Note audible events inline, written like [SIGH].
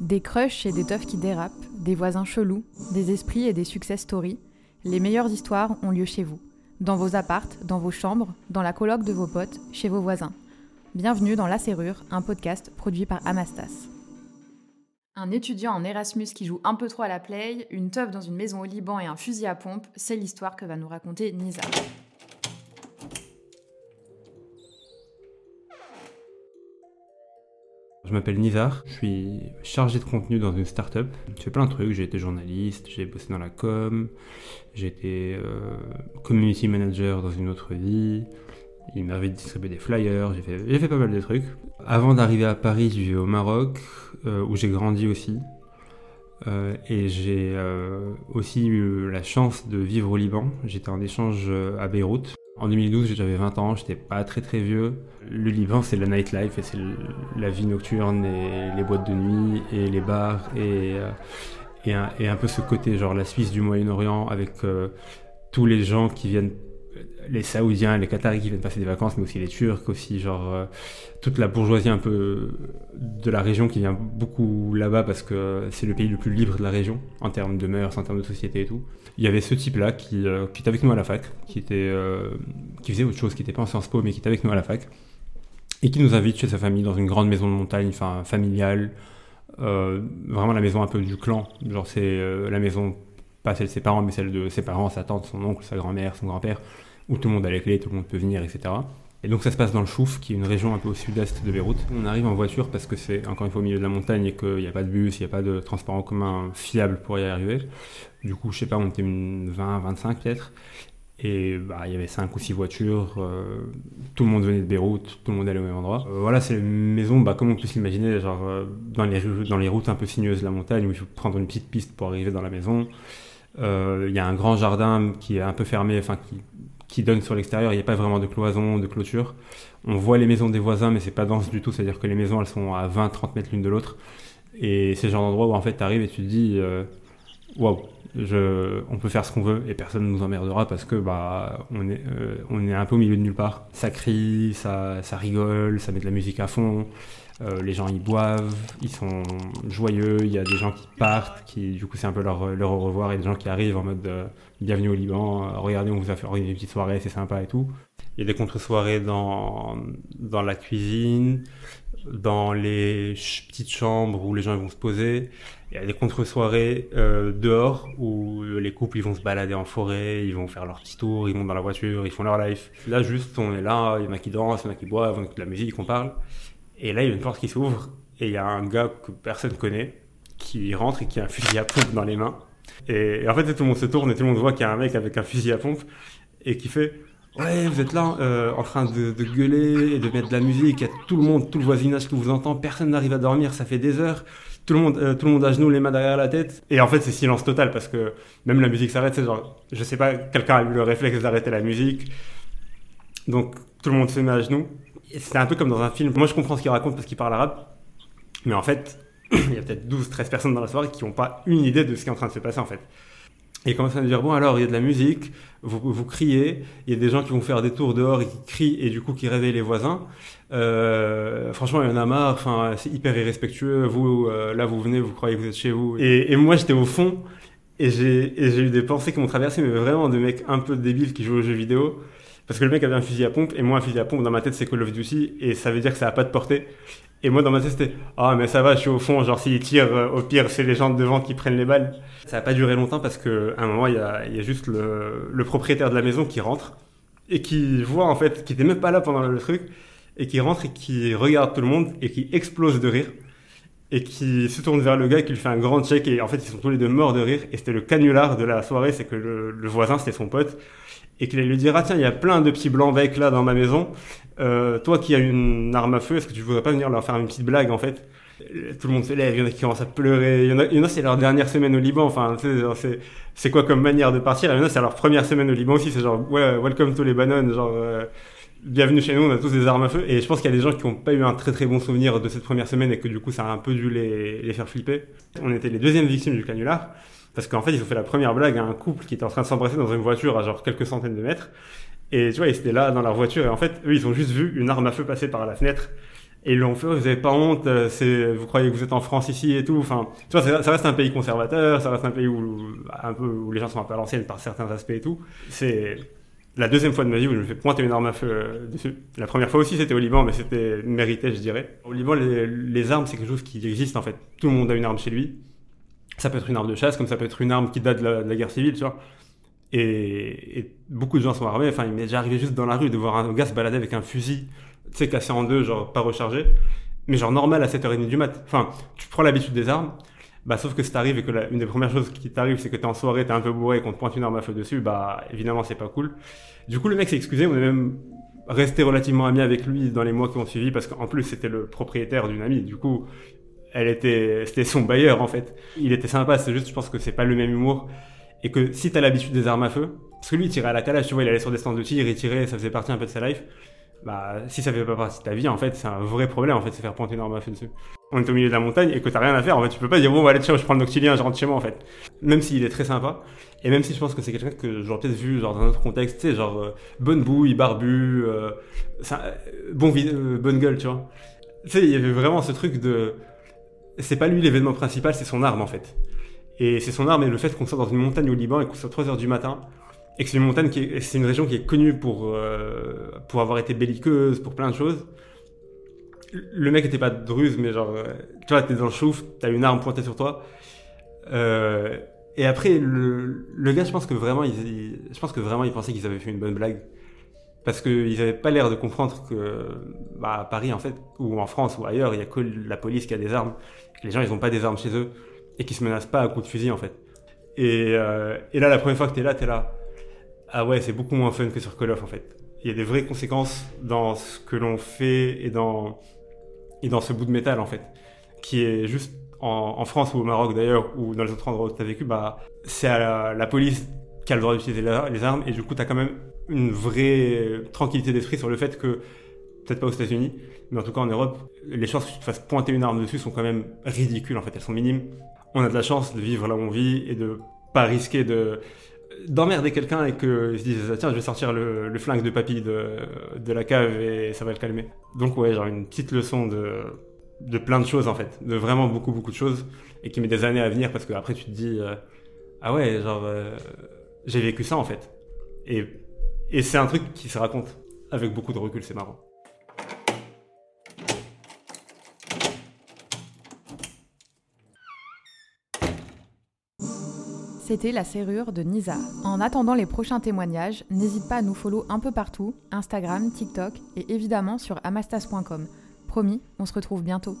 Des crushs et des teufs qui dérapent, des voisins chelous, des esprits et des success stories, les meilleures histoires ont lieu chez vous. Dans vos appartes, dans vos chambres, dans la coloc de vos potes, chez vos voisins. Bienvenue dans La Serrure, un podcast produit par Amastas. Un étudiant en Erasmus qui joue un peu trop à la play, une teuf dans une maison au Liban et un fusil à pompe, c'est l'histoire que va nous raconter Nisa. Je m'appelle Nizar, je suis chargé de contenu dans une start-up. Je fais plein de trucs, j'ai été journaliste, j'ai bossé dans la com, j'ai été euh, community manager dans une autre vie. Il m'arrivait de distribuer des flyers, j'ai fait, fait, pas mal de trucs. Avant d'arriver à Paris, je vivais au Maroc, euh, où j'ai grandi aussi. Euh, et j'ai aussi eu la chance de vivre au Liban. J'étais en échange à Beyrouth. En 2012, j'avais 20 ans, j'étais pas très très vieux. Le Liban, c'est la nightlife et c'est la vie nocturne et les boîtes de nuit et les bars et, euh, et, un, peu ce côté, genre la Suisse du Moyen-Orient avec euh, tous les gens qui viennent les Saoudiens, les Qataris qui viennent passer des vacances, mais aussi les Turcs, aussi genre euh, toute la bourgeoisie un peu de la région qui vient beaucoup là-bas parce que c'est le pays le plus libre de la région en termes de mœurs, en termes de société et tout. Il y avait ce type-là qui, euh, était avec nous à la fac, qui était euh, qui faisait autre chose, qui n'était pas en Sciences Po, mais qui était avec nous à la fac et qui nous invite chez sa famille dans une grande maison de montagne, enfin familiale, vraiment la maison un peu du clan, genre c'est la maison pas celle de ses parents, mais celle de ses parents, sa tante, son oncle, sa grand-mère, son grand-père où tout le monde a les clés, tout le monde peut venir, etc. Et donc ça se passe dans le Chouf, qui est une région un peu au sud-est de Beyrouth. On arrive en voiture parce que c'est encore une fois au milieu de la montagne et qu'il n'y a pas de bus, il n'y a pas de transport en commun fiable pour y arriver. Du coup, je sais pas, on était une 20, 25 peut-être. Et bah, il y avait 5 ou 6 voitures, euh, tout le monde venait de Beyrouth, tout le monde allait au même endroit. Euh, voilà, c'est une maison, bah, comme on peut s'imaginer, genre euh, dans, les, dans les routes un peu sinueuses de la montagne où il faut prendre une petite piste pour arriver dans la maison. Il y a un grand jardin qui est un peu fermé, enfin qui qui donne sur l'extérieur. Il n'y a pas vraiment de cloison, de clôture. On voit les maisons des voisins, mais c'est pas dense du tout. C'est-à-dire que les maisons, elles sont à 20-30 mètres l'une de l'autre. Et c'est le genre d'endroit où en fait, tu arrives et tu te dis, euh, waouh, on peut faire ce qu'on veut et personne ne nous emmerdera parce que bah on est, euh, on est un peu au milieu de nulle part. Ça crie, ça, ça rigole, ça met de la musique à fond. Euh, les gens ils boivent, ils sont joyeux, il y a des gens qui partent, qui du coup c'est un peu leur, leur au revoir, et des gens qui arrivent en mode euh, bienvenue au Liban, euh, regardez on vous a fait une petite soirée, c'est sympa et tout. Il y a des contre-soirées dans, dans la cuisine, dans les petites chambres où les gens vont se poser. Il y a des contre-soirées dehors où les couples ils vont se balader en forêt, ils vont faire leur petit tour, ils montent dans la voiture, ils font leur life. Là juste on est là, il y en a qui dansent, il y en a qui boivent, on écoute de la musique, on parle. Et là, il y a une porte qui s'ouvre et il y a un gars que personne connaît qui rentre et qui a un fusil à pompe dans les mains. Et, en fait, tout le monde se tourne et tout le monde voit qu'il y a un mec avec un fusil à pompe et qui fait Ouais, vous êtes là euh, en train de, gueuler et de mettre de la musique. Il y a tout le monde, tout le voisinage qui vous entend. Personne n'arrive à dormir. Ça fait des heures. Tout le monde, euh, tout le monde à genoux, les mains derrière la tête. Et en fait, c'est silence total parce que même la musique s'arrête. C'est genre, je sais pas, quelqu'un a eu le réflexe d'arrêter la musique. Donc, tout le monde se met à genoux c'est un peu comme dans un film. Moi, je comprends ce qu'il raconte parce qu'il parle arabe. Mais en fait, [CLEARS THROAT] il y a peut-être 12, 13 personnes dans la soirée qui n'ont pas une idée de ce qui est en train de se passer, en fait. Et il commence à nous dire, bon, alors, il y a de la musique, vous, vous criez, il y a des gens qui vont faire des tours dehors et qui crient et du coup qui réveillent les voisins. Euh, franchement, il y en a marre, enfin, c'est hyper irrespectueux. Vous, euh, là, vous venez, vous croyez que vous êtes chez vous. Et, et moi, j'étais au fond et j'ai eu des pensées qui m'ont traversé, mais vraiment de mecs un peu débiles qui jouent aux jeux vidéo. Parce que le mec avait un fusil à pompe, et moi, un fusil à pompe, dans ma tête, c'est Call of Duty, et ça veut dire que ça a pas de portée. Et moi, dans ma tête, c'était Ah, mais ça va, je suis au fond, genre, s'il tire, euh, au pire, c'est les gens devant qui prennent les balles. Ça a pas duré longtemps parce qu'à un moment, il y a, y a, juste le, le, propriétaire de la maison qui rentre, et qui voit, en fait, qui était même pas là pendant le truc, et qui rentre et qui regarde tout le monde, et qui explose de rire et qui se tourne vers le gars et qui lui fait un grand check et en fait ils sont tous les deux morts de rire et c'était le canular de la soirée c'est que le, le voisin c'était son pote et qu'il lui dire ah tiens il y a plein de petits blancs becs là dans ma maison. Euh, toi qui as une arme à feu est-ce que tu voudrais pas venir leur faire une petite blague en fait? Tout le monde se lève il y en a qui commencent à pleurer. Il y en a, a c'est leur dernière semaine au Liban. Enfin c'est c'est quoi comme manière de partir? Il y en a c'est leur première semaine au Liban aussi. C'est genre ouais welcome to les bananes genre euh, bienvenue chez nous on a tous des armes à feu et je pense qu'il y a des gens qui ont pas eu un très très bon souvenir de cette première semaine et que du coup ça a un peu dû les, les faire flipper on était les deuxièmes victimes du canular parce qu'en fait, ils ont fait la première blague à un couple qui était en train de s'embrasser dans une voiture à genre quelques centaines de mètres. Et tu vois, ils étaient là dans leur voiture. Et en fait, eux, ils ont juste vu une arme à feu passer par la fenêtre. Et ils l'ont fait, vous avez pas honte, euh, c'est, vous croyez que vous êtes en France ici et tout. Enfin, tu vois, ça, reste un pays conservateur, ça reste un pays où, un peu, où les gens sont un peu à l'ancienne par certains aspects et tout. C'est la deuxième fois de ma vie où je me fais pointer une arme à feu euh, dessus. La première fois aussi, c'était au Liban, mais c'était mérité, je dirais. Au Liban, les, armes, c'est quelque chose qui existe en fait. Tout le monde a une arme chez lui. Ça peut être une arme de chasse, comme ça peut être une arme qui date de la, guerre civile, tu vois. Et, et, beaucoup de gens sont armés. Enfin, il m'est déjà arrivé juste dans la rue de voir un gars se balader avec un fusil tu sais, cassé en deux, genre pas rechargé, mais genre normal à 7h30 du mat. Enfin, tu prends l'habitude des armes, bah sauf que si t'arrives et que la, une des premières choses qui t'arrive, c'est que t'es en soirée, t'es un peu bourré et qu'on te pointe une arme à feu dessus, bah évidemment c'est pas cool. Du coup, le mec s'est excusé, on est même resté relativement amis avec lui dans les mois qui ont suivi parce qu'en plus c'était le propriétaire d'une amie. Du coup, elle était, c'était son bailleur en fait. Il était sympa, c'est juste, je pense que c'est pas le même humour et que si t'as l'habitude des armes à feu, parce que lui il tirait à la calage, tu vois, il allait sur des stands de tir, il tirait, ça faisait partie un peu de sa life bah, si ça fait pas partie de ta vie, en fait, c'est un vrai problème, en fait, c'est faire pointer une arme à feu dessus. On est au milieu de la montagne et que t'as rien à faire, en fait, tu peux pas dire, bon, allez, tiens, je prends le noctilien, je rentre chez moi, en fait. Même s'il est très sympa, et même si je pense que c'est quelqu'un que j'aurais peut-être vu, dans un autre contexte, tu sais, genre, euh, bonne bouille, barbu, euh, euh bon euh, bonne gueule, tu vois. Tu sais, il y avait vraiment ce truc de, c'est pas lui l'événement principal, c'est son arme, en fait. Et c'est son arme et le fait qu'on soit dans une montagne au Liban et qu'on soit 3 heures du matin, et que c'est une montagne qui c'est une région qui est connue pour euh, pour avoir été belliqueuse pour plein de choses le mec était pas druse mais genre tu vois t'es dans le chouf t'as une arme pointée sur toi. Euh, et après le, le gars je pense que vraiment il, je pense que vraiment il pensait qu'ils avaient fait une bonne blague. Parce qu'ils avaient pas l'air de comprendre que bah, à Paris en fait ou en France ou ailleurs il y a que la police qui a des armes. Les gens ils ont pas des armes chez eux et qui se menacent pas à coups de fusil en fait. Et, euh, et là la première fois que t'es là t'es là. Ah ouais, c'est beaucoup moins fun que sur Call of en fait. Il y a des vraies conséquences dans ce que l'on fait et dans, et dans ce bout de métal en fait. Qui est juste en, France ou au Maroc d'ailleurs, ou dans les autres endroits où tu as vécu, bah, c'est la, police qui a le droit d'utiliser les armes et du coup tu as quand même une vraie tranquillité d'esprit sur le fait que, peut-être pas aux États-Unis, mais en tout cas en Europe, les chances que tu te fasses pointer une arme dessus sont quand même ridicules en fait, elles sont minimes. On a de la chance de vivre là où on vit et de pas risquer de d'emmerder quelqu'un et que se dise tiens je vais sortir le, le flingue de papy de, de, la cave et ça va le calmer. Donc ouais genre une petite leçon de, de plein de choses en fait, de vraiment beaucoup beaucoup de choses et qui met des années à venir parce que après tu te dis euh, ah ouais genre euh, j'ai vécu ça en fait et, et c'est un truc qui se raconte avec beaucoup de recul c'est marrant. C'était la serrure de Nisa. En attendant les prochains témoignages, n'hésite pas à nous follow un peu partout, Instagram, TikTok et évidemment sur amastas.com. Promis, on se retrouve bientôt.